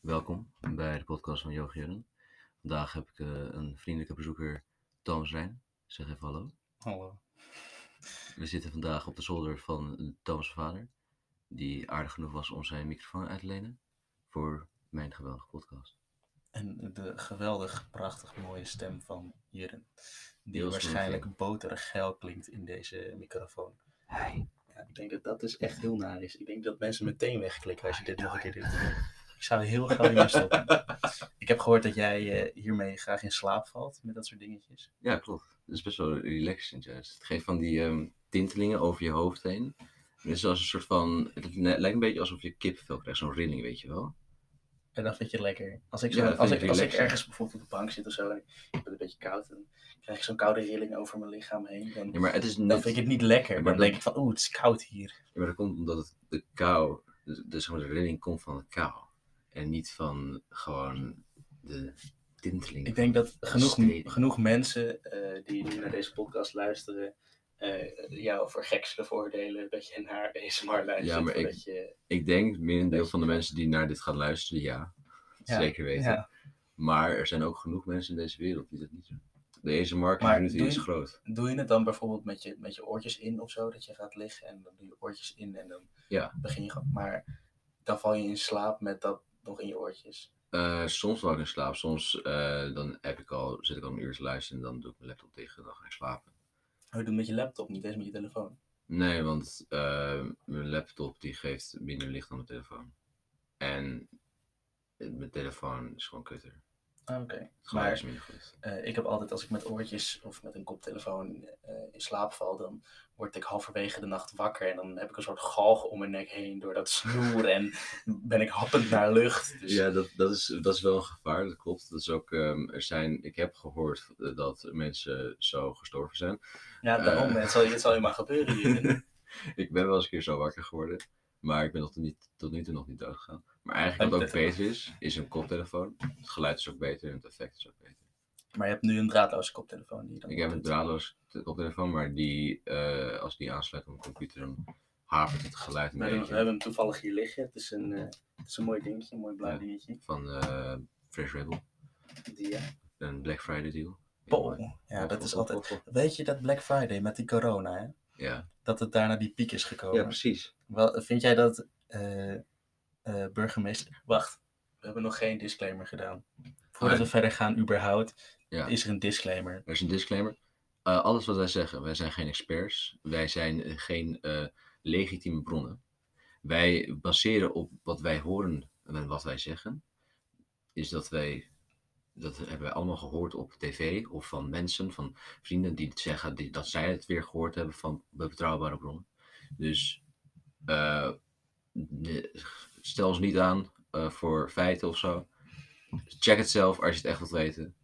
Welkom bij de podcast van Yogi Jurgen. Vandaag heb ik eh, een vriendelijke bezoeker, Thomas Rijn. Zeg even hallo. Hallo. We zitten vandaag op de zolder van Thomas' vader, die aardig genoeg was om zijn microfoon uit te lenen voor mijn geweldige podcast. En de geweldig, prachtig mooie stem van Jurgen. Die waarschijnlijk boterig geil klinkt in deze microfoon. Hey. Ik denk dat dat dus echt heel naar is. Ik denk dat mensen meteen wegklikken als je dit nog een keer doet. Ik zou heel graag hiermee stoppen. Ik heb gehoord dat jij eh, hiermee graag in slaap valt met dat soort dingetjes. Ja, klopt. Het is best wel relaxing juist. Het geeft van die ehm, tintelingen over je hoofd heen. Het is als een soort van, het lijkt een beetje alsof je kipvel krijgt, zo'n rilling, weet je wel. En dat vind je lekker. Als ik, zo, als ik, als ik ergens bijvoorbeeld op de bank zit of zo en ik ben een beetje koud, dan krijg ik zo'n koude rilling over mijn lichaam heen. Dan, Ja, maar het is dan vind ik het niet lekker. Maar Maar dan denk ik van, oeh, het is koud hier. Ja, maar dat komt omdat het, de kou, de, de, rilling komt van de kou. En niet van gewoon de tinteling. Ik denk dat genoeg, genoeg mensen eh, die nu naar deze podcast luisteren, eh, jou voor gek zullen voordelen dat je naar ASMR luistert. Ja, maar ik- dat je, Ik denk, merendeel van de mensen die naar dit gaan luisteren, ja. Ja, Zeker weten. ja. Maar er zijn ook genoeg mensen in deze wereld die dat niet doen. Deze markt Maar community is groot. Doe je het dan bijvoorbeeld met je, met je oortjes in of zo, dat je gaat liggen en dan doe je oortjes in en dan Ja. begin je gewoon. Maar dan val je in slaap met dat nog in je oortjes. Eh, soms val ik in slaap, soms eh, dan heb ik al, zit ik al een uur te luisteren en dan doe ik mijn laptop tegen en dan ga ik slapen. Je doet het met je laptop, niet eens met je telefoon. Nee, want eh, mijn laptop die geeft minder licht dan mijn telefoon. En mijn telefoon is gewoon kutter. Oké. Maar is minder goed. eh, ik heb altijd, als ik met oortjes of met een koptelefoon eh, in slaap val, dan word ik halverwege de nacht wakker en dan heb ik een soort galg om mijn nek heen door dat snoer en ben ik happend naar lucht. Dus Ja, dat, dat, is, dat is wel een gevaar, dat klopt. Dat is ook, ehm, er zijn, ik heb gehoord eh, dat mensen zo gestorven zijn. ja, daarom, eh. het, zal, het zal je maar gebeuren hier. Ik ben wel eens een keer zo wakker geworden, maar ik ben nog niet, tot nu toe nog niet dood gegaan. Maar eigenlijk wat ook beter is, is een koptelefoon. Het geluid is ook beter en het effect is ook beter. Maar je hebt nu een draadloze koptelefoon die je dan Ik heb een te- koptelefoon, maar die, eh, als die aansluit op mijn computer, dan hapert het geluid een We hebben, we beetje hebben hem toevallig hier liggen. Het is een, eh, het is een mooi dingetje, een mooi blauw Ja. dingetje. van eh, Fresh Rebel. Die, ja. Een Black Friday deal. Ja, dat is altijd... Weet je dat Black Friday met die corona, hè? Ja. Dat het daarna die piek is gekomen. ja, precies. Wel, vind jij dat eh, burgemeester... Wacht, we hebben nog geen disclaimer gedaan. Voordat we verder gaan, überhaupt, Ja. is er een disclaimer. Er is een disclaimer. Eh, alles wat wij zeggen, wij zijn geen experts. Wij zijn eh, geen eh, legitieme bronnen. Wij baseren op wat wij horen en wat wij zeggen. Is dat wij, dat hebben wij allemaal gehoord op tv of van mensen, van vrienden die het zeggen die, dat zij het weer gehoord hebben van betrouwbare bronnen. Dus stel ons niet aan eh, voor feiten of zo. Check het zelf als je het echt wilt weten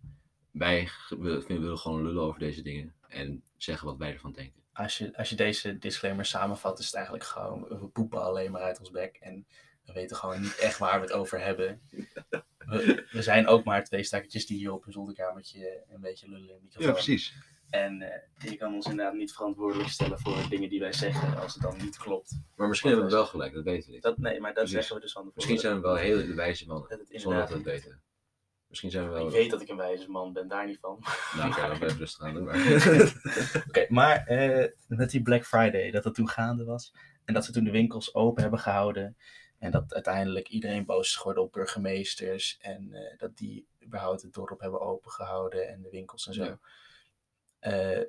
wij we willen gewoon lullen over deze dingen en zeggen wat wij ervan denken. Als je, als je deze disclaimer samenvat, is het eigenlijk gewoon... We poepen alleen maar uit ons bek. En we weten gewoon niet echt waar we het over hebben. We, we zijn ook maar twee stakkertjes die hier op een zolderkamertje een beetje lullen in de microfoon. precies. En eh, je kan ons inderdaad niet verantwoordelijk stellen voor dingen die wij zeggen als het dan niet klopt. Maar misschien hebben we wel gelijk, dat weten we niet. Dat, nee, maar dat Precies. zeggen we dus van tevoren. Misschien zijn we wel hele wijze mannen, Dat het zonder dat we het weten. Misschien zijn we wel... Ik weet dat ik een wijze man ben, daar niet van. Nou, oké, dan blijf rustig aan doen. Maar... Oké, maar eh, met die Black Friday, dat dat toen gaande was. En dat ze toen de winkels open hebben gehouden. En dat uiteindelijk iedereen boos is geworden op burgemeesters. En eh, dat die überhaupt het dorp hebben opengehouden en de winkels en zo. Ja. Eh,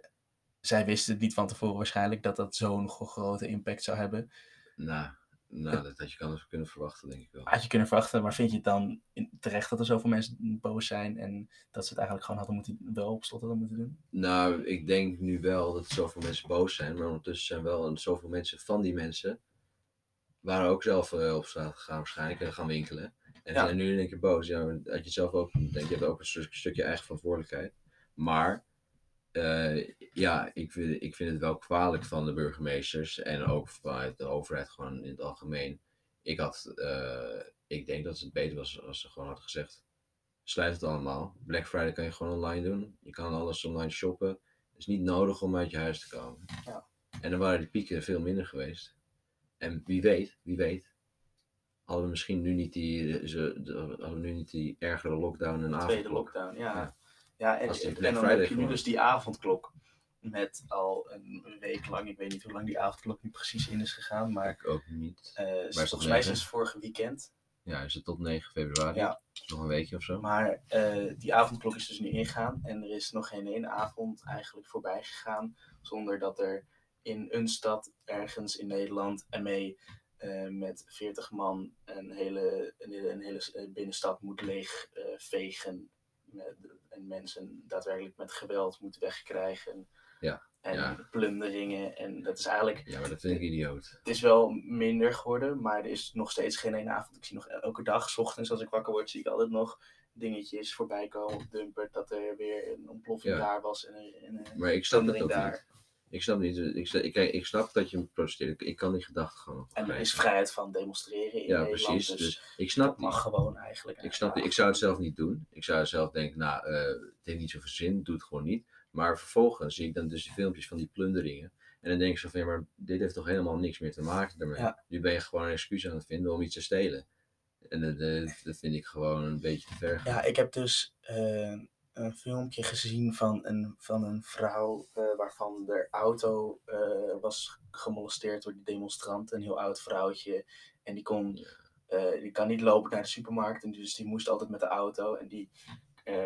zij wisten het niet van tevoren waarschijnlijk dat dat zo'n gro- grote impact zou hebben. nou, nou, dat had je kan kunnen verwachten, denk ik wel. Had je kunnen verwachten, maar vind je het dan terecht dat er zoveel mensen boos zijn en dat ze het eigenlijk gewoon hadden moeten, wel op slot hadden moeten doen? Nou, ik denk nu wel dat zoveel mensen boos zijn, maar ondertussen zijn wel zoveel mensen van die mensen, waren ook zelf eh, op straat gegaan waarschijnlijk en gaan winkelen. En Ja. zijn nu in één keer boos. Ja, had je zelf ook, denk je, hebt ook een stuk- stukje eigen verantwoordelijkheid. Maar eh, ja, ik vind, ik vind het wel kwalijk van de burgemeesters en ook vanuit de overheid gewoon in het algemeen. Ik had, eh, ik denk dat het beter was als ze gewoon had gezegd, sluit het allemaal. Black Friday kan je gewoon online doen. Je kan alles online shoppen. Het is niet nodig om uit je huis te komen. Ja. En dan waren die pieken veel minder geweest. En wie weet, wie weet, hadden we misschien nu niet die, eh, ze, de- hadden we nu niet die ergere lockdown en tweede avondklok. lockdown, ja. Ja. Ja, en, en dan Friday heb je nu dus die avondklok. Met al een week lang, ik weet niet hoe lang die avondklok nu precies in is gegaan, maar Ik ook niet. eh, het volgens mij het vorige weekend. Ja, is het tot 9 februari? Ja. Nog een weekje of zo? Maar eh, die avondklok is dus nu ingegaan en er is nog geen ene avond eigenlijk voorbij gegaan zonder dat er in een stad ergens in Nederland ermee eh met 40 man een hele, een hele, een hele binnenstad moet leegvegen vegen met, en mensen daadwerkelijk met geweld moet wegkrijgen. Ja, En ja. plunderingen en dat is eigenlijk Ja, maar dat vind ik idioot. het is wel minder geworden, maar er is nog steeds geen ene avond. Ik zie nog elke dag, 's ochtends als ik wakker word, zie ik altijd nog dingetjes voorbij komen op Dumper. Dat er weer een ontploffing Ja. daar was en een, en Maar ik snap het ook daar. niet. Ik snap niet. Ik, ik, ik, ik snap dat je protesteert. Ik, ik kan die gedachte gewoon En er is vrijheid van demonstreren in Ja, Nederland. precies. Dus, Dus ik dat snap mag die. gewoon eigenlijk. Ik snap die. Ik zou het zelf niet doen. Ik zou zelf denken, nou, eh, het heeft niet zoveel zin, doe het gewoon niet. Maar vervolgens zie ik dan dus die filmpjes van die plunderingen. En dan denk ik zo van, ja, maar dit heeft toch helemaal niks meer te maken daarmee. Ja. Nu ben je gewoon een excuus aan het vinden om iets te stelen. En dat, dat, dat vind ik gewoon een beetje te ver. Ja, ik heb dus eh, een filmpje gezien van een, van een vrouw eh, waarvan de auto eh, was gemolesteerd door die demonstranten. Een heel oud vrouwtje. En die kon, eh, die kan niet lopen naar de supermarkt. En dus die moest altijd met de auto. En die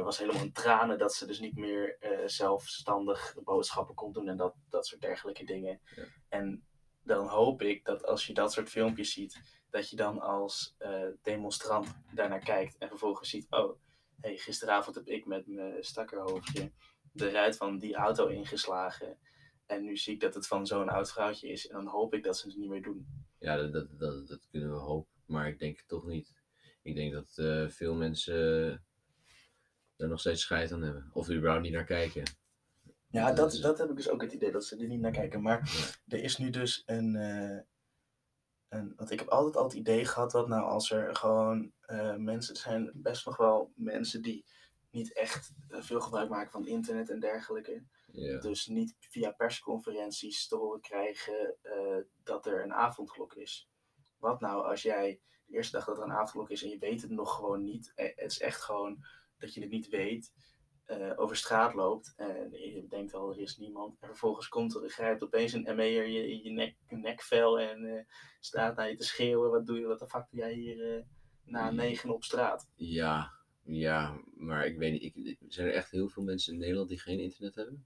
was helemaal in tranen dat ze dus niet meer zelfstandig boodschappen kon doen. En dat, dat soort dergelijke dingen. Ja. En dan hoop ik dat als je dat soort filmpjes ziet, dat je dan als demonstrant daarnaar kijkt en vervolgens ziet, oh, hey, gisteravond heb ik met mijn stakkerhoofdje de ruit van die auto ingeslagen. En nu zie ik dat het van zo'n oud vrouwtje is. En dan hoop ik dat ze het niet meer doen. Ja, dat, dat, dat, dat kunnen we hopen. Maar ik denk het toch niet. Ik denk dat eh, veel mensen eh, er nog steeds scheid aan hebben. Of er überhaupt niet naar kijken. Ja, Dat dat, is- dat heb ik dus ook het idee dat ze er niet naar kijken. Maar er is nu dus een, eh, een. Want ik heb altijd al het idee gehad dat nou als er gewoon eh, mensen er zijn, best nog wel mensen die niet echt eh, veel gebruik maken van internet en dergelijke. Dus niet via persconferenties te horen krijgen eh, dat er een avondklok is. Wat nou als jij de eerste dag dat er een avondklok is en je weet het nog gewoon niet. Het is echt gewoon dat je het niet weet. Eh, over straat loopt en je denkt al er is niemand. En vervolgens komt er, grijpt opeens een ME'er je in je nek, nekvel en eh, staat naar je te schreeuwen. Wat doe je, wat de fuck doe jij hier eh, na negen op straat? ja, ja, maar ik weet niet. Ik, zijn er echt heel veel mensen in Nederland die geen internet hebben?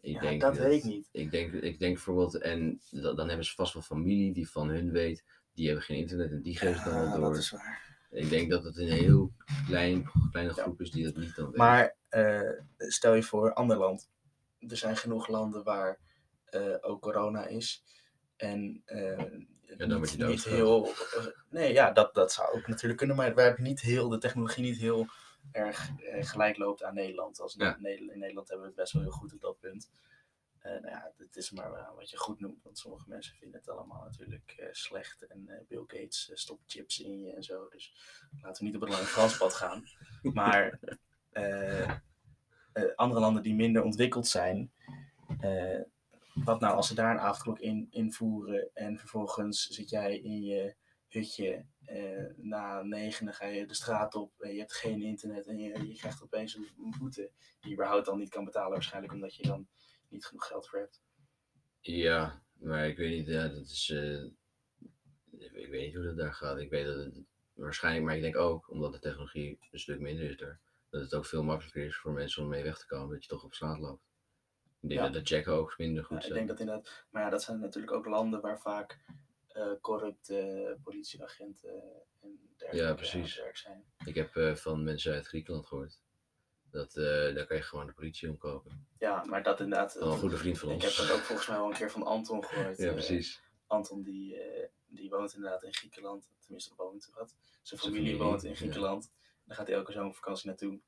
Ik Ja, dat weet ik niet. Ik denk, ik denk bijvoorbeeld, en da- dan hebben ze vast wel familie die van hun weet, die hebben geen internet en die geven het dan Ja, wel dat door. is waar. Ik denk dat het een heel klein, kleine Ja. groep is die dat niet dan weet. Maar eh, stel je voor, ander land. Er zijn genoeg landen waar eh, ook corona is. En eh, dan word niet, je niet heel. nee, ja, dat, dat zou ook natuurlijk kunnen. Maar waar niet heel, de technologie niet heel erg gelijk loopt aan Nederland. Als Ja. Nederland, in Nederland hebben we het best wel heel goed op dat punt. Eh, nou ja, het is maar wel wat je goed noemt. Want sommige mensen vinden het allemaal natuurlijk eh, slecht. En eh, Bill Gates eh, stopt chips in je en zo. Dus laten we niet op het lange Franspad gaan. Maar eh, eh, andere landen die minder ontwikkeld zijn. eh, wat nou als ze daar een avondklok in invoeren en vervolgens zit jij in je hutje eh, na negen, dan ga je de straat op en je hebt geen internet en je, je krijgt opeens een een boete die je überhaupt dan niet kan betalen waarschijnlijk omdat je dan niet genoeg geld voor hebt. Ja, maar ik weet niet, ja, dat is. eh, ik weet niet hoe dat daar gaat. Ik weet dat het waarschijnlijk, maar ik denk ook, omdat de technologie een stuk minder is daar, dat het ook veel makkelijker is voor mensen om mee weg te komen, dat je toch op straat loopt. Ik denk Ja. dat de checken ook minder goed Ja, ik zijn. denk dat inderdaad, maar ja, dat zijn natuurlijk ook landen waar vaak eh, corrupte politieagenten en dergelijke aan precies. het werk zijn. Ik heb eh, van mensen uit Griekenland gehoord. Dat, eh, daar kan je gewoon de politie omkopen. Ja, maar dat inderdaad. Een goede vriend van ik ons. heb dat ook volgens mij wel een keer van Anton gehoord. Ja, eh, precies. Anton die, eh, die woont inderdaad in Griekenland. Tenminste, woont wat. Zijn familie, familie, woont in ja. Griekenland. Daar gaat hij elke zomervakantie naartoe.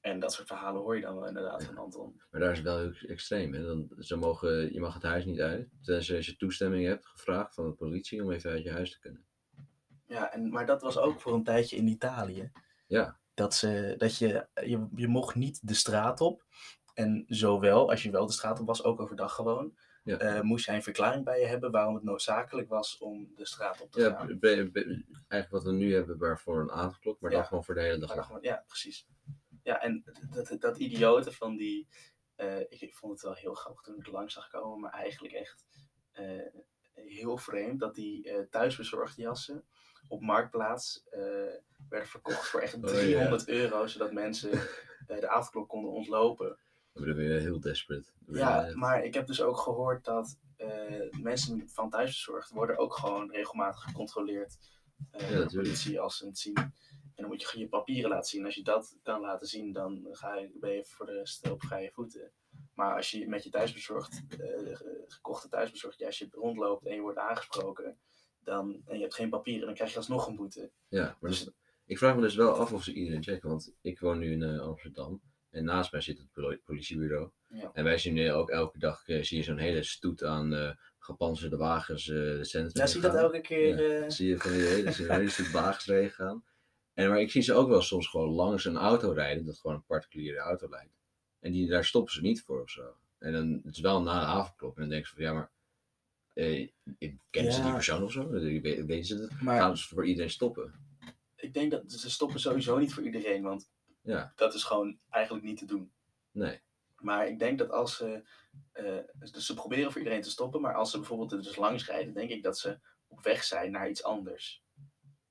En dat soort verhalen hoor je dan wel inderdaad van Anton. Maar daar is het wel heel extreem. Hè? Dan, ze mogen, je mag het huis niet uit. Tenzij je toestemming hebt gevraagd van de politie om even uit je huis te kunnen. Ja, en, maar dat was ook voor een tijdje in Italië. Ja. Dat, ze, dat je, je, je mocht niet de straat op. En zowel, als je wel de straat op was, ook overdag gewoon. Ja. eh, moest jij een verklaring bij je hebben waarom het noodzakelijk was om de straat op te Ja, gaan. eigenlijk wat we nu hebben, maar voor een avondklok, maar Ja. dan gewoon voor de hele dag. Maar gewoon- ja, precies. Ja, en dat, dat, dat idiote van die. eh, ik, ik vond het wel heel grappig toen ik langs zag komen, maar eigenlijk echt eh, heel vreemd dat die eh, thuisbezorgde jassen op marktplaats eh, werden verkocht voor echt Oh, ja. 300 euro, zodat mensen eh, de avondklok konden ontlopen. Dan ben je heel desperate. Dan ben je Ja, maar ik heb dus ook gehoord dat mensen van thuisbezorgd worden ook gewoon regelmatig gecontroleerd Ja, door de politie als ze het zien. En dan moet je je papieren laten zien. Als je dat kan laten zien, dan ga je, ben je voor de rest op vrije voeten. Maar als je met je thuisbezorgd, eh, ge- gekochte thuisbezorgd jasje rondloopt en je wordt aangesproken, dan, en je hebt geen papieren, dan krijg je alsnog een boete. Ja, maar dus, ik vraag me dus wel af of ze iedereen checken. Want ik woon nu in eh, Amsterdam. En naast mij zit het poli- politiebureau. Ja. En wij zien nu ook elke dag eh, zie je zo'n hele stoet aan gepanzerde wagens het centrum Ja, zie je dat elke keer? Zie je van die hele, je een hele stoet wagens erin gaan. En maar ik zie ze ook wel soms gewoon langs een auto rijden. Dat gewoon een particuliere auto lijkt. En die, daar stoppen ze niet voor of zo. En dan het is wel na de avondklok. En dan denk je van ja, maar eh, kennen ze Ja. die persoon of zo? We- Weten ze het? maar Gaan ze voor iedereen stoppen? ik denk dat ze stoppen sowieso niet voor iedereen, want Ja, dat is gewoon eigenlijk niet te doen. nee. Maar ik denk dat als ze. eh, dus ze proberen voor iedereen te stoppen, maar als ze bijvoorbeeld er dus langs rijden, denk ik dat ze op weg zijn naar iets anders.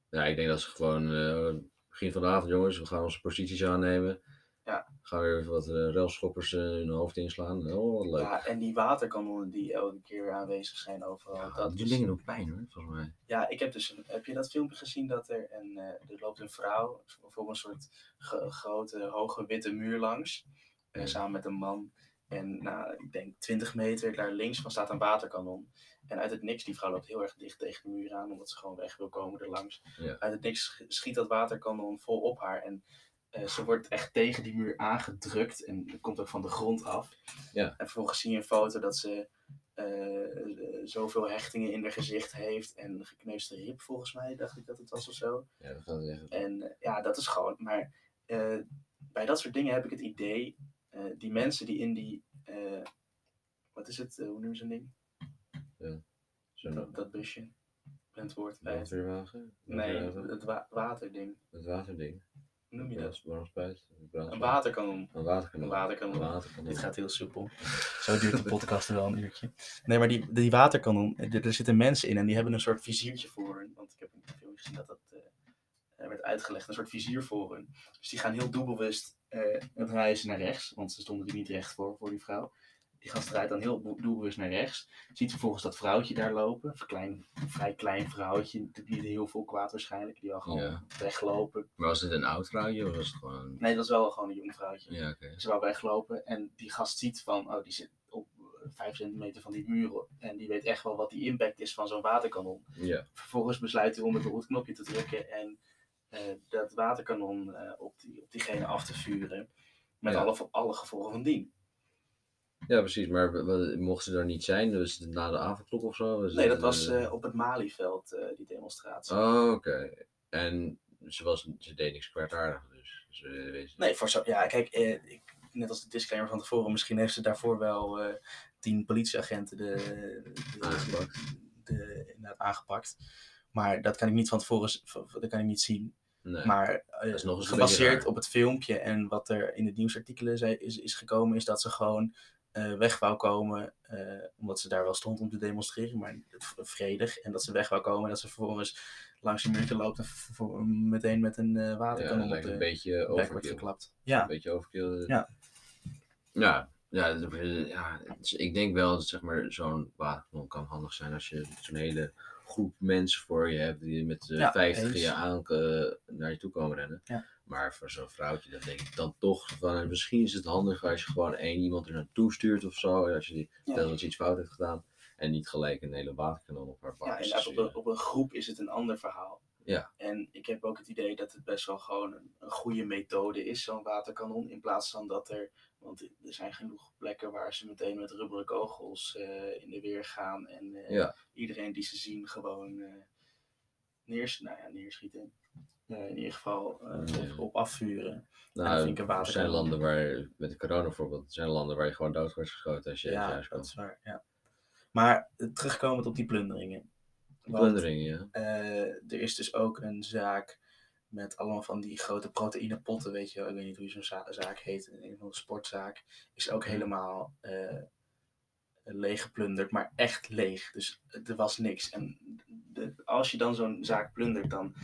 Ja, ik denk dat ze gewoon eh, begin van de avond, jongens, we gaan onze posities aannemen. Ja. Gaan weer even wat uh, railschoppers eh, hun hoofd inslaan. Oh, wat leuk. Ja, en die waterkanonnen die elke keer weer aanwezig zijn overal. Ja, dat die is- dingen doen pijn hoor, volgens mij. Ja, ik heb dus. Een, heb je dat filmpje gezien dat er een. eh, er loopt een vrouw voor een soort gro- grote, hoge witte muur langs. Ja. samen met een man. En nou, ik denk 20 meter daar links van staat een waterkanon. En uit het niks, die vrouw loopt heel erg dicht tegen de muur aan, omdat ze gewoon weg wil komen erlangs. Ja. Uit het niks sch- schiet dat waterkanon vol op haar. En eh, ze wordt echt tegen die muur aangedrukt. En dat komt ook van de grond af. Ja. En vervolgens zie je een foto dat ze eh, zoveel hechtingen in haar gezicht heeft. En een gekneusde rib, volgens mij, dacht ik dat het was of zo. Ja, dat echt. En eh, ja, dat is gewoon. Maar bij dat soort dingen heb ik het idee, die mensen die in die, wat is het, hoe noemen ze een ding? Zo'n Dat, dat busje. Bij. waterwagen? Nee, het wa- waterding. Het waterding. Hoe noem je dat? Een waterkanon. Een waterkanon. Een waterkanon. Een waterkanon. Dit gaat heel soepel. Zo duurt de podcast wel een uurtje. Nee, maar die, die waterkanon, er, er zitten mensen in en die hebben een soort viziertje voor hun. Want ik heb een film gezien dat dat eh, werd uitgelegd, een soort vizier voor hun. Dus die gaan heel doelbewust eh draaien ze naar rechts, want ze stonden er niet recht voor, voor die vrouw. Die gast draait dan heel doel- doelbewust naar rechts. Ziet vervolgens dat vrouwtje daar lopen. Een klein, vrij klein vrouwtje. Die heel veel kwaad waarschijnlijk. Die al gewoon Ja. weglopen. Maar was het een oud vrouwtje of was het gewoon... Nee, dat was wel gewoon een jong vrouwtje. Ja, oké. Ze wou weglopen en die gast ziet van, oh, die zit op eh, vijf centimeter van die muren. En die weet echt wel wat die impact is van zo'n waterkanon. Ja. Vervolgens besluit hij om het op het knopje te drukken en eh, dat waterkanon eh, op, die, op diegene af te vuren. Met alle, alle gevolgen van dien. Ja, precies. Maar w- w- mocht ze er niet zijn, dus na de avondklok of zo? Was Nee, dat was eh, eh, op het Malieveld, eh, die demonstratie. Oh, oké. En ze, was, ze deed niks kwaadaardig, dus. Ze wees- Nee, voor zo, ja, kijk, eh, ik, net als de disclaimer van tevoren, misschien heeft ze daarvoor wel tien politieagenten de, de, Aangepakt. de- inderdaad aangepakt. Maar dat kan ik niet van tevoren, dat kan ik niet zien. Nee. Maar gebaseerd op het filmpje en wat er in de nieuwsartikelen zei, is, is gekomen, is dat ze gewoon eh, weg wou komen, eh, omdat ze daar wel stond om te demonstreren, maar vredig. En dat ze weg wou komen en dat ze vervolgens langs een muurtje loopt en meteen met een eh ja, waterkanon op de een beetje wordt geklapt. Een Ja, beetje overkill. Ja. Ja, ja, ja is- ik denk wel dat zeg maar, zo'n waterkanon kan handig zijn als je zo'n hele groep mensen voor je hebt die met eh, Ja, 50 eens. je aan eh, naar je toe komen rennen. Ja. Maar voor zo'n vrouwtje, dan denk ik dan toch van eh, misschien is het handiger als je gewoon één iemand er naartoe stuurt of zo. Als je die Ja. dat ze iets fout heeft gedaan. En niet gelijk een hele waterkanon op haar ja bak inderdaad, op een, op een groep is het een ander verhaal. Ja. En ik heb ook het idee dat het best wel gewoon een, een goede methode is, zo'n waterkanon. In plaats van dat er, want er zijn genoeg plekken waar ze meteen met rubberen kogels eh, in de weer gaan. En eh, Ja. iedereen die ze zien gewoon neers, nou ja, neerschieten. Eh, in ieder geval eh, op, op afvuren. Nou, vind ik een er zijn landen waar, met de corona bijvoorbeeld, er zijn landen waar je gewoon dood wordt geschoten als je Ja, huis dat komt. is waar. Ja. Maar eh, terugkomend op die plunderingen. Want, plunderingen, ja. er is dus ook een zaak met allemaal van die grote proteïnepotten, weet je wel. Ik weet niet hoe zo'n za- zaak heet, een sportzaak. Is ook helemaal eh leeggeplunderd, maar echt leeg. Dus er was niks. En de, als je dan zo'n zaak plundert, dan...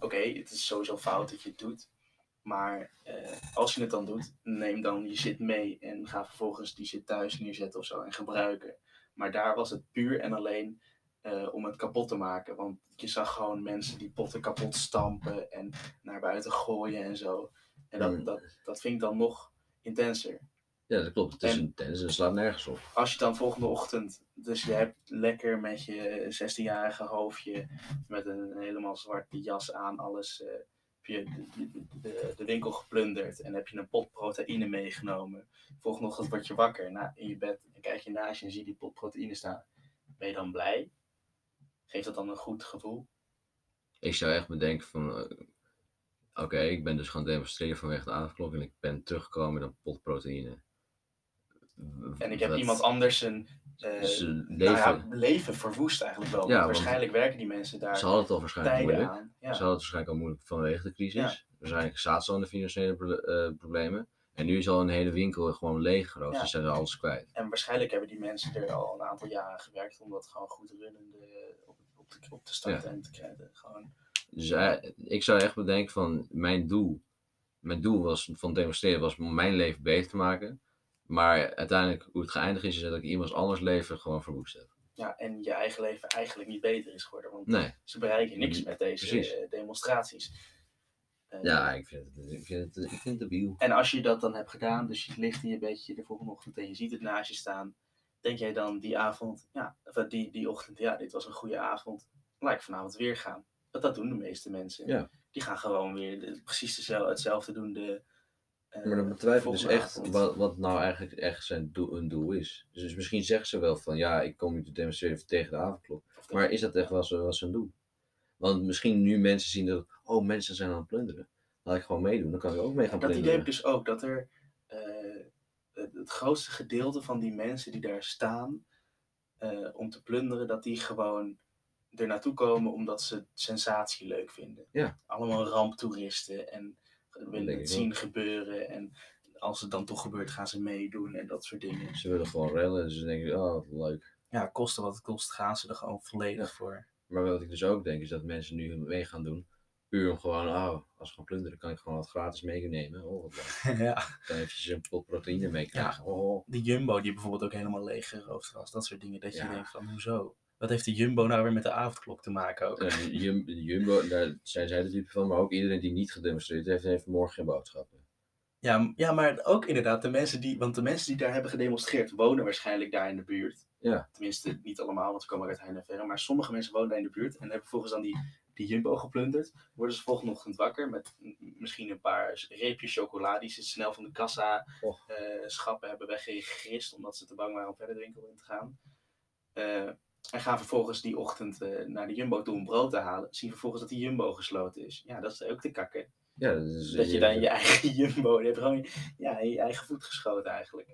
Oké, het is sowieso fout dat je het doet. Maar eh, als je het dan doet, neem dan je shit mee en ga vervolgens die shit thuis neerzetten of zo en gebruiken. Maar daar was het puur en alleen eh, om het kapot te maken. Want je zag gewoon mensen die potten kapot stampen en naar buiten gooien en zo. En dat, dat, dat vind ik dan nog intenser. Ja, dat klopt. Het is En- een het slaat nergens op. Als je dan volgende ochtend, dus je hebt lekker met je 16-jarige hoofdje, met een helemaal zwarte jas aan, alles, eh, heb je de, de, de, de winkel geplunderd en heb je een pot proteïne meegenomen. Volgende ochtend word je wakker na, in je bed en kijk je naast je en zie die pot proteïne staan. Ben je dan blij? Geeft dat dan een goed gevoel? Ik zou echt bedenken van... eh, Oké, ik ben dus gaan demonstreren vanwege de avondklok en ik ben teruggekomen met een pot proteïne. En ik heb iemand anders een eh, Zijn nou leven... ja, leven verwoest eigenlijk wel. Ja, want want- waarschijnlijk werken die mensen daar Ze hadden het al waarschijnlijk moeilijk. aan. Ze hadden het waarschijnlijk al moeilijk vanwege de crisis. Waarschijnlijk zaten ze al in de financiële pro- eh, problemen. En nu is al een hele winkel gewoon leeggeroofd. Ze zijn er alles kwijt. En waarschijnlijk hebben die mensen er al een aantal jaren gewerkt om dat gewoon goed runnende op, op, te, op te starten en te krijgen. Gewoon, Dus eh, ik zou echt bedenken van mijn doel. Mijn doel was, van demonstreren was om mijn leven beter te maken. Maar uiteindelijk hoe het geëindigd is, is dat ik iemands anders leven gewoon verwoest heb. ja, en je eigen leven eigenlijk niet beter is geworden. Want Nee. ze bereiken niks met deze Precies. eh, demonstraties. Ja, ik vind het, ik vind het, ik vind het debiel. En als je dat dan hebt gedaan, dus je ligt in je bedje de volgende ochtend en je ziet het naast je staan. Denk jij dan die avond, ja, of eh, die, die ochtend, ja, dit was een goede avond. Laat ik vanavond weer gaan. Want dat doen de meeste mensen. Ja. Die gaan gewoon weer de- precies dezelfde, hetzelfde doen. De, Maar dan betwijfel ik dus echt wat, wat nou eigenlijk echt zijn doel, hun doel is. Dus misschien zeggen ze wel van ja, ik kom nu te demonstreren tegen de avondklok. Maar is dat echt wel wat ze doen? Want misschien nu mensen zien dat, oh mensen zijn aan het plunderen. Laat ik gewoon meedoen, dan kan ik ook mee gaan Dat idee plunderen. heb ik dus ook, dat er eh, het, het grootste gedeelte van die mensen die daar staan eh, om te plunderen, dat die gewoon er naartoe komen omdat ze sensatie leuk vinden. Ja. Allemaal ramptoeristen en willen denk het zien gebeuren en als het dan toch gebeurt gaan ze meedoen en dat soort dingen. Ze willen gewoon rellen en ze denken, oh leuk. Ja, kosten wat het kost, gaan ze er gewoon volledig voor. Maar wat ik dus ook denk is dat mensen nu mee gaan doen. Puur om gewoon, oh, als we gaan plunderen kan ik gewoon wat gratis meenemen. Oh, wat leuk. ja. Dan eventjes een pot proteïne meekrijgen. Oh. Die Jumbo die bijvoorbeeld ook helemaal leeg geroofd was, dat soort dingen, dat je Ja. denkt van hoezo? Wat heeft de Jumbo nou weer met de avondklok te maken ook? En Jum- Jumbo, daar zijn zij de type van, maar ook iedereen die niet gedemonstreerd heeft, heeft morgen geen boodschappen. Ja, ja, maar ook inderdaad, de mensen die, want de mensen die daar hebben gedemonstreerd wonen waarschijnlijk daar in de buurt. Ja. Tenminste, niet allemaal, want ze komen uit Heijn. Maar sommige mensen wonen daar in de buurt en hebben volgens dan die, die Jumbo geplunderd. Worden ze volgende ochtend wakker met misschien een paar reepjes chocola die ze snel van de kassa eh, schappen hebben weggegrist omdat ze te bang waren om verder de winkel in te gaan. Eh, en gaan vervolgens die ochtend eh, naar de Jumbo toe om brood te halen. Zien vervolgens dat die Jumbo gesloten is. Ja, dat is ook te kakken. Ja, dat, is, Dat je dan je eigen Jumbo, je hebt gewoon ja, je eigen voet geschoten eigenlijk.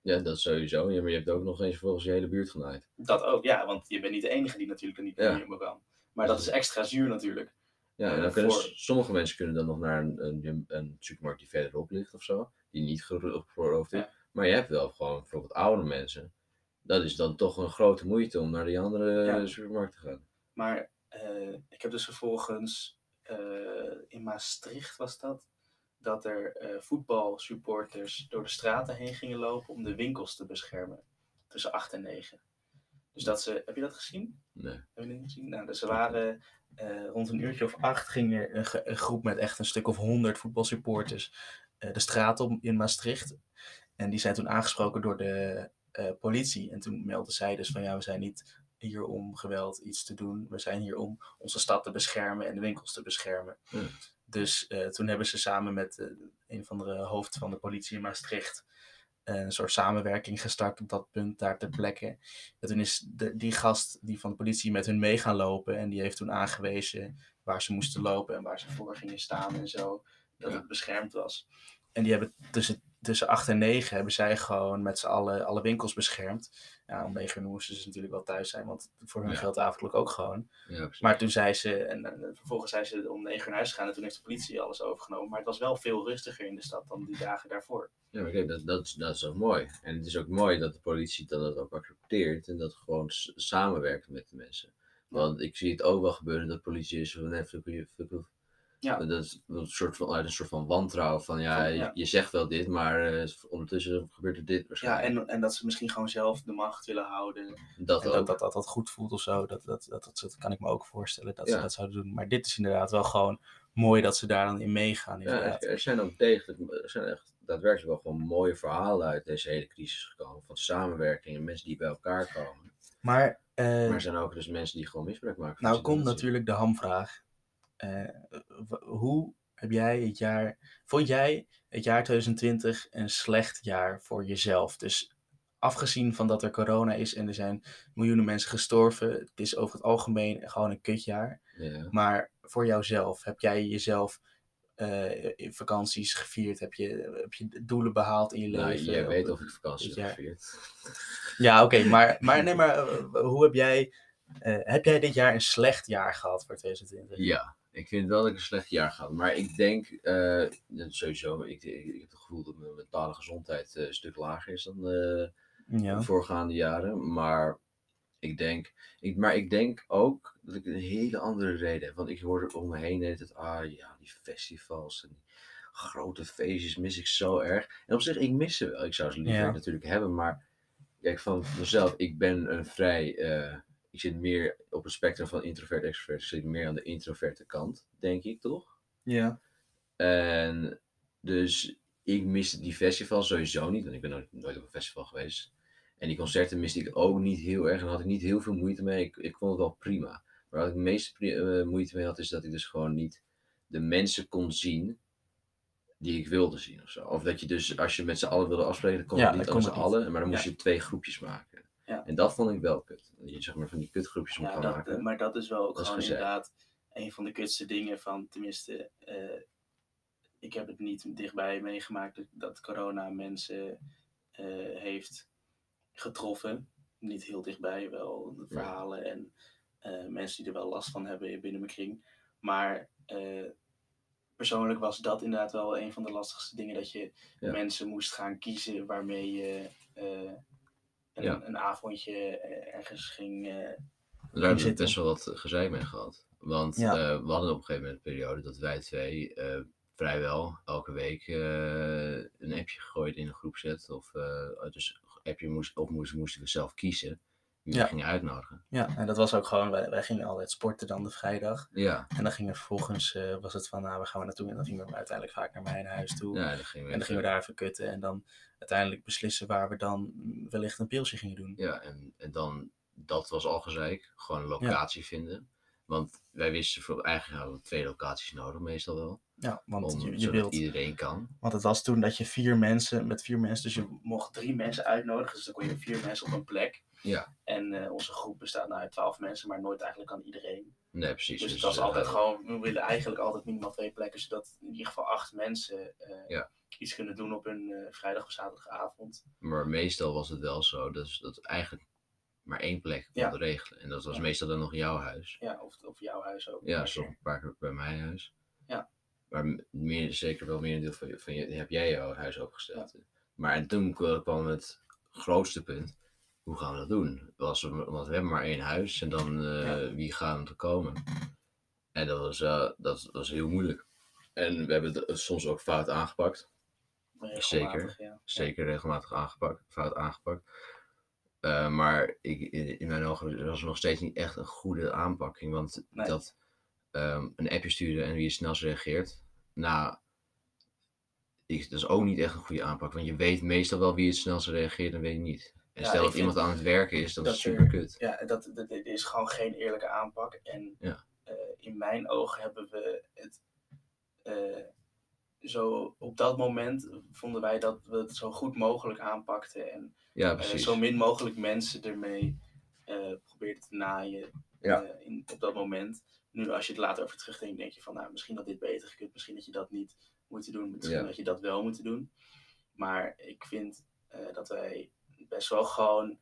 Ja, dat sowieso. Ja, maar je hebt ook nog eens volgens je hele buurt genaaid. Dat ook, ja, want je bent niet de enige die natuurlijk niet naar de Jumbo kan. Maar dat is extra zuur natuurlijk. Ja, en Eh, dan kunnen voor- sommige mensen kunnen dan nog naar een, een, een supermarkt die verderop ligt of zo, die niet geroofd is. Ja. Maar je hebt wel gewoon bijvoorbeeld oude mensen. Dat is dan toch een grote moeite om naar die andere Ja. supermarkt te gaan. Maar eh, ik heb dus vervolgens eh, in Maastricht was dat, dat er eh, voetbalsupporters door de straten heen gingen lopen om de winkels te beschermen. Tussen 8 en 9. Dus dat ze, heb je dat gezien? Nee. Heb je dat gezien? Nou, dus ze waren eh, rond een uurtje of acht ging er een, groep met echt een stuk of honderd voetbalsupporters eh, de straat op in Maastricht. En die zijn toen aangesproken door de eh, politie. En toen meldden zij dus van ja, we zijn niet hier om geweld iets te doen. We zijn hier om onze stad te beschermen en de winkels te beschermen. Ja. Dus eh, toen hebben ze samen met eh, een van de hoofd van de politie in Maastricht eh, een soort samenwerking gestart op dat punt daar ter plekke. En toen is de, die gast die van de politie met hun mee gaan lopen en die heeft toen aangewezen waar ze moesten lopen en waar ze voor gingen staan en zo, dat Ja. het beschermd was. En die hebben tussen tussen 8 en 9 hebben zij gewoon met z'n allen alle winkels beschermd. Ja, om 9 uur moesten ze natuurlijk wel thuis zijn, want voor hun Ja. geldt avondelijk ook gewoon. Ja. Maar toen zei ze, en, en vervolgens zijn ze om 9 uur naar huis gegaan en toen heeft de politie alles overgenomen. Maar het was wel veel rustiger in de stad dan die dagen daarvoor. Ja, maar kijk, dat, dat, is- dat is ook mooi. En het is ook mooi dat de politie dat, dat ook accepteert en dat gewoon samenwerkt met de mensen. Want ik zie het ook wel gebeuren dat politie is van nee, Ja. Dat is een soort van, uit een soort van wantrouwen van ja, Van, ja. Je, zegt wel dit, maar eh, ondertussen gebeurt er dit Ja, waarschijnlijk. en, en dat ze misschien gewoon zelf de macht willen houden. dat En dat dat, dat dat goed voelt of zo. Dat, dat, dat, dat, kan ik me ook voorstellen dat ze Ja. dat zouden doen. Maar dit is inderdaad wel gewoon mooi dat ze daar dan in meegaan. Ja, Inderdaad. er, er zijn ook degelijk, er zijn echt daadwerkelijk wel gewoon mooie verhalen uit deze hele crisis gekomen. Van samenwerking en mensen die bij elkaar komen. Maar, eh, Maar er zijn ook dus mensen die gewoon misbruik maken nou komt natuurlijk de hamvraag. Eh, hoe heb jij het jaar. Vond jij het jaar 2020 een slecht jaar voor jezelf? Dus afgezien van dat er corona is en er zijn miljoenen mensen gestorven. Het is over het algemeen gewoon een kutjaar. Ja. Maar voor jouzelf, heb jij jezelf in vakanties gevierd? Heb je, heb je doelen behaald in je Nou, leven? jij weet of ik vakantie dit heb gevierd. Ja, oké, maar, maar, nee, maar eh, hoe heb jij, heb jij dit jaar een slecht jaar gehad voor 2020? Ja, ik vind wel dat ik een slecht jaar gehad. Maar ik denk, eh, sowieso, ik, ik, ik heb het gevoel dat mijn mentale gezondheid eh, een stuk lager is dan Ja. de voorgaande jaren. Maar ik denk, ik, maar ik denk ook dat ik een hele andere reden heb. Want ik hoorde om me heen hele tijd, ah ja, die festivals en die grote feestjes mis ik zo erg. En op zich, ik mis ze wel. Ik zou ze liever Ja. natuurlijk hebben, maar kijk, van mezelf, ik ben een vrij, ik zit meer op het spectrum van introvert extrovert. Ik zit meer aan de introverte kant, denk ik toch? Ja. En dus ik miste die festivals sowieso niet, want ik ben nooit, nooit op een festival geweest. En die concerten miste ik ook niet heel erg en daar had ik niet heel veel moeite mee. Ik, ik vond het wel prima. Maar waar ik het meeste eh, moeite mee had, is dat ik dus gewoon niet de mensen kon zien die ik wilde zien of zo. Of dat je dus, als je met z'n allen wilde afspreken, dan kon Ja, het niet met kon z'n allen, maar dan moest Ja. je twee groepjes maken. Ja. En dat vond ik wel kut. Dat je zeg maar van die kutgroepjes moet Ja, gaan dat, maken. maar dat is wel ook Dat gewoon inderdaad een van de kutste dingen van, tenminste, eh, ik heb het niet dichtbij meegemaakt dat, dat corona mensen eh, heeft getroffen. Niet heel dichtbij, wel de Ja. verhalen en eh, mensen die er wel last van hebben binnen mijn kring. Maar eh, persoonlijk was dat inderdaad wel een van de lastigste dingen, dat je Ja. mensen moest gaan kiezen waarmee je eh, een, Ja. een avondje eh, ergens ging... eh, Daar hebben we best wel wat gezeik mee gehad. Want Ja. eh, we hadden op een gegeven moment een periode dat wij twee vrijwel elke week een appje gegooid in een groepset. Of dus appje moest, of moest, moesten we zelf kiezen Ja. we gingen uitnodigen. Ja, en dat was ook gewoon, wij, wij gingen altijd sporten dan de vrijdag. Ja, En dan gingen vervolgens, eh, was het van, nou, waar gaan we naartoe? En dan gingen we uiteindelijk vaak naar mijn huis toe. ja dan gingen we en dan gingen we daar even kutten. En dan uiteindelijk beslissen waar we dan wellicht een pilsje gingen doen. Ja, en, en dan, dat was al gezeik. Gewoon een locatie vinden. Want wij wisten, voor, eigenlijk hadden we twee locaties nodig, meestal wel. Ja, want Om, je, wilt, iedereen kan. want het was toen dat je vier mensen, met vier mensen, dus je mocht drie mensen uitnodigen. Dus dan kon je vier mensen op een plek. Ja, En eh, onze groep bestaat nou uit twaalf mensen, maar nooit eigenlijk aan iedereen. nee, precies. Dus het was eh, altijd gewoon, we willen eigenlijk altijd minimaal twee plekken, zodat in ieder geval acht mensen eh, Ja. iets kunnen doen op een eh, vrijdag of zaterdagavond. Maar meestal was het wel zo dat, dat eigenlijk maar één plek Ja. konden regelen. En dat was Ja. meestal dan nog jouw huis. Ja, of, of jouw huis ook. Ja, soms een paar keer bij mijn huis. Ja. Maar meer, zeker wel meer een deel van, je, van je, heb jij jouw huis opgesteld. Maar en toen kwa- kwam het grootste punt. Hoe gaan we dat doen? Was, want we hebben maar één huis en dan eh, Ja. wie gaan er komen? En dat was, eh, dat was heel moeilijk. En we hebben het soms ook fout aangepakt. Zeker. Ja. zeker regelmatig aangepakt, fout aangepakt. Eh, maar ik, in, mijn ogen was het nog steeds niet echt een goede aanpakking. Want Nee. dat ehm, een appje sturen en wie het snelst reageert, nou, ik, dat is ook niet echt een goede aanpak. Want je weet meestal wel wie het snelst reageert en weet je niet. En stel dat iemand aan het werken is, dat is er- super kut. Ja, dat, dat, is gewoon geen eerlijke aanpak. En eh, in mijn ogen hebben we het eh, zo op dat moment vonden wij dat we het zo goed mogelijk aanpakten. En Ja, eh, zo min mogelijk mensen ermee probeerden te naaien Ja. in, op dat moment. Nu als je het later over terugdenkt, denk je van nou, misschien had dit beter gekund. Misschien had je dat niet moeten doen. Misschien Ja. had je dat wel moeten doen. Maar ik vind dat wij best wel gewoon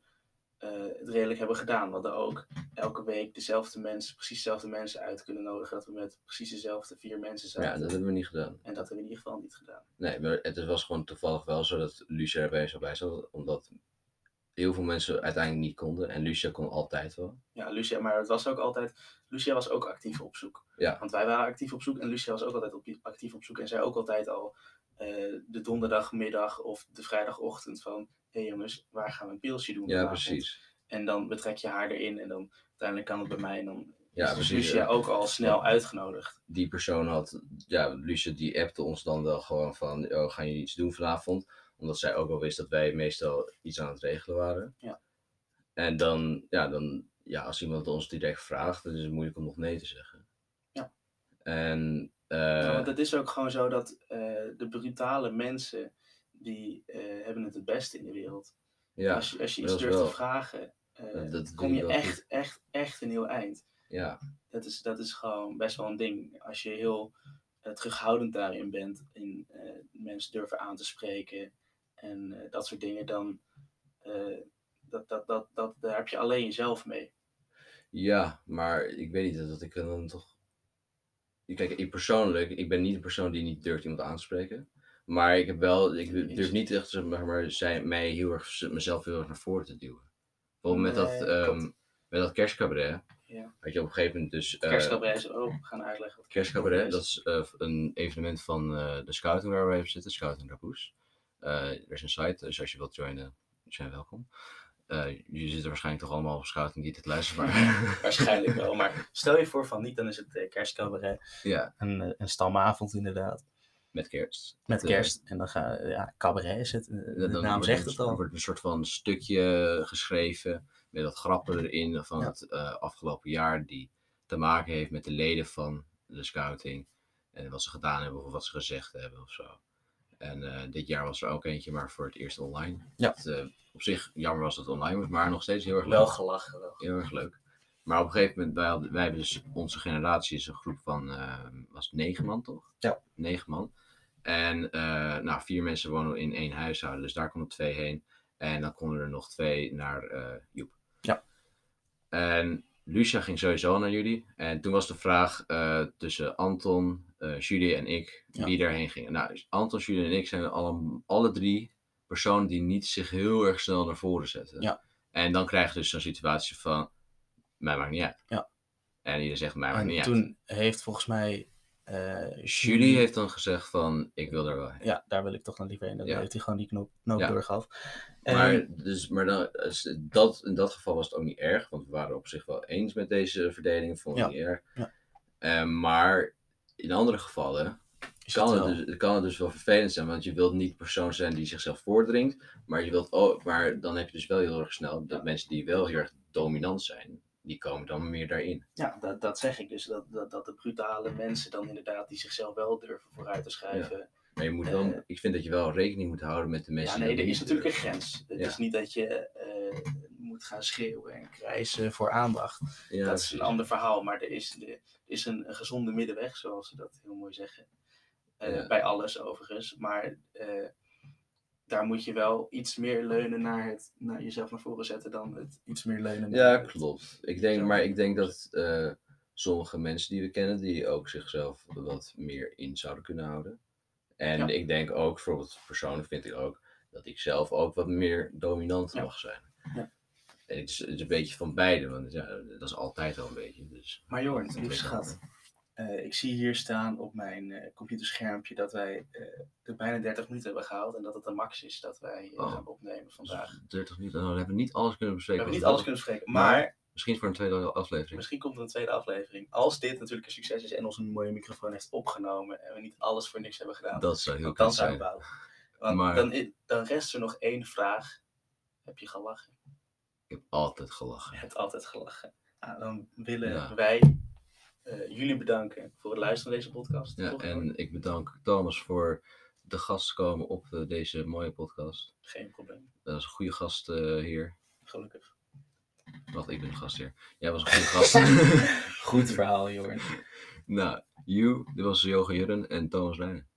eh, het redelijk hebben gedaan. We hadden ook elke week dezelfde mensen, precies dezelfde mensen uit kunnen nodigen. Dat we met precies dezelfde vier mensen Ja, zaten. dat hebben we niet gedaan. En dat hebben we in ieder geval niet gedaan. Nee, maar het was gewoon toevallig wel zo dat Lucia erbij zo bij zat. Omdat heel veel mensen uiteindelijk niet konden. En Lucia kon altijd wel. Ja, Lucia, maar het was ook altijd. Lucia was ook actief op zoek. Ja. Want wij waren actief op zoek en Lucia was ook altijd op, actief op zoek. En zij ook altijd al eh, de donderdagmiddag of de vrijdagochtend van: hé hey jongens, waar gaan we een pilsje doen? Ja, vanavond?" precies. En dan betrek je haar erin en dan uiteindelijk kan het bij mij. En dan Ja, is precies, Lucia ja. ook al snel uitgenodigd. Die persoon had, ja, Lucia die appte ons dan wel gewoon van, oh, gaan jullie iets doen vanavond? Omdat zij ook wel wist dat wij meestal iets aan het regelen waren. Ja. En dan, ja, dan, ja, als iemand ons direct vraagt, dan is het moeilijk om nog nee te zeggen. Ja. En, Ja, eh want het is ook gewoon zo dat eh, de brutale mensen, die eh, hebben het het beste in de wereld. ja, als, je, als je iets durft wel- te vragen, eh, dat- dat kom je echt, goed. echt, echt een heel eind. ja, Dat is, dat is gewoon best wel een ding. Als je heel eh, terughoudend daarin bent, in mensen durven aan te spreken en dat soort dingen, dan dat, dat, dat, dat, daar heb je alleen jezelf mee. Ja, maar ik weet niet dat ik dan toch. Kijk, ik persoonlijk, ik ben niet een persoon die niet durft iemand aan te spreken. Maar ik heb wel, ik durf niet echt zeg maar, maar zij, mij heel erg, mezelf heel erg naar voren te duwen. Bijvoorbeeld met, Nee, dat, klopt. met dat kerstcabaret. Ja. Je op een gegeven moment dus. eh, Kerstcabaret is ook, gaan uitleggen Kerstcabaret, dat is eh, een evenement van eh, de scouting waar we even zitten, Scouting Rapoes. Er is een site, dus als je wilt joinen, zijn welkom. Eh jullie zitten waarschijnlijk toch allemaal op scouting die dit luisteren, maar Waarschijnlijk wel, maar stel je voor van niet, dan is het kerstcabaret. ja, Een, een stamavond inderdaad. Met kerst. Met Eh, kerst. En dan ga ja, cabaret is het. eh, De Dan naam zegt het al. Er wordt een soort van stukje geschreven met wat grappen erin van Ja. het eh, afgelopen jaar die te maken heeft met de leden van de scouting. En wat ze gedaan hebben of wat ze gezegd hebben of zo. En dit jaar was er ook eentje, maar voor het eerst online. Ja. Het, op zich jammer was dat het online was, maar nog steeds heel erg leuk. Wel gelachen wel. Heel erg leuk. Maar op een gegeven moment, wij, hadden, wij hebben dus, onze generatie is een groep van, eh, was negen man toch? Ja. Negen man. En eh, nou, vier mensen wonen in één huishouden, dus daar konden twee heen. En dan konden er nog twee naar eh Joep. Ja. En Lucia ging sowieso naar jullie. En toen was de vraag eh, tussen Anton, Julie en ik, Ja. wie daarheen gingen. Nou, dus Anton, Julie en ik zijn alle, alle drie personen die niet zich heel erg snel naar voren zetten. Ja. En dan krijg je dus zo'n situatie van, mij maakt niet uit. Ja. En iedereen zegt, mij maakt En niet uit. toen heeft volgens mij eh Julie heeft dan gezegd van, ik wil er wel heen. Ja, daar wil ik toch nog liever heen. Dan Ja. heeft hij gewoon die knop, knoop Ja. doorgehad. Maar, En- dus, maar dan, dat, in dat geval was het ook niet erg, want we waren op zich wel eens met deze verdeling, vond ik Ja. niet erg. Ja. Eh, maar in andere gevallen kan het, dus, kan het dus wel vervelend zijn, want je wilt niet de persoon zijn die zichzelf voordringt, maar, je wilt ook, maar dan heb je dus wel heel erg snel dat mensen die wel heel erg dominant zijn, die komen dan meer daarin. Ja, dat, dat zeg ik dus. Dat, dat, dat de brutale mensen dan inderdaad die zichzelf wel durven vooruit te schuiven. Maar je moet wel, Eh. ik vind dat je wel rekening moet houden met de Ja, mensen nee, die er is natuurlijk een grens. Het Ja. is niet dat je eh, moet gaan schreeuwen en krijsen voor aandacht. Ja, dat is een ander verhaal, maar er is, er is een, een gezonde middenweg, zoals ze dat heel mooi zeggen. Eh, Ja. Bij alles overigens. Maar daar moet je wel iets meer leunen naar het naar jezelf naar voren zetten dan het iets meer leunen naar Ja, klopt. Ik denk, maar ik denk dat eh, sommige mensen die we kennen, die ook zichzelf wat meer in zouden kunnen houden. En Ja. ik denk ook, bijvoorbeeld persoonlijk vind ik ook, dat ik zelf ook wat meer dominant Ja. mag zijn. Ja. En het is, het is een beetje van beide, want ja, dat is altijd wel een beetje. Dus. Maar Jorn, lieve ik schat. Eh, ik zie hier staan op mijn eh, computerschermpje dat wij eh, de bijna 30 minuten hebben gehaald. En dat het de max is dat wij Oh. gaan opnemen vandaag. Dus 30 minuten, nou, we hebben niet alles kunnen We bespreken. hebben niet alles kunnen bespreken. Maar- Maar Misschien voor een tweede aflevering. misschien komt er een tweede aflevering. Als dit natuurlijk een succes is en ons een mooie microfoon heeft opgenomen. En we niet alles voor niks hebben gedaan. Dat zou heel dan zijn. bouwen. Want Maar- dan, dan rest er nog één vraag. Heb je gelachen? Ik heb altijd gelachen. Je hebt altijd gelachen. Nou, dan willen Ja. wij eh, jullie bedanken voor het luisteren naar deze podcast. Ja, Toch, en ik bedank Thomas voor de gast te komen op eh, deze mooie podcast. Geen probleem. Dat was een goede gast eh, hier. Gelukkig. Wacht, ik ben de gast hier. Jij was een goede gast. Goed verhaal, Jorn. nou, you, dit was Johan Jurren en Thomas Leijnen.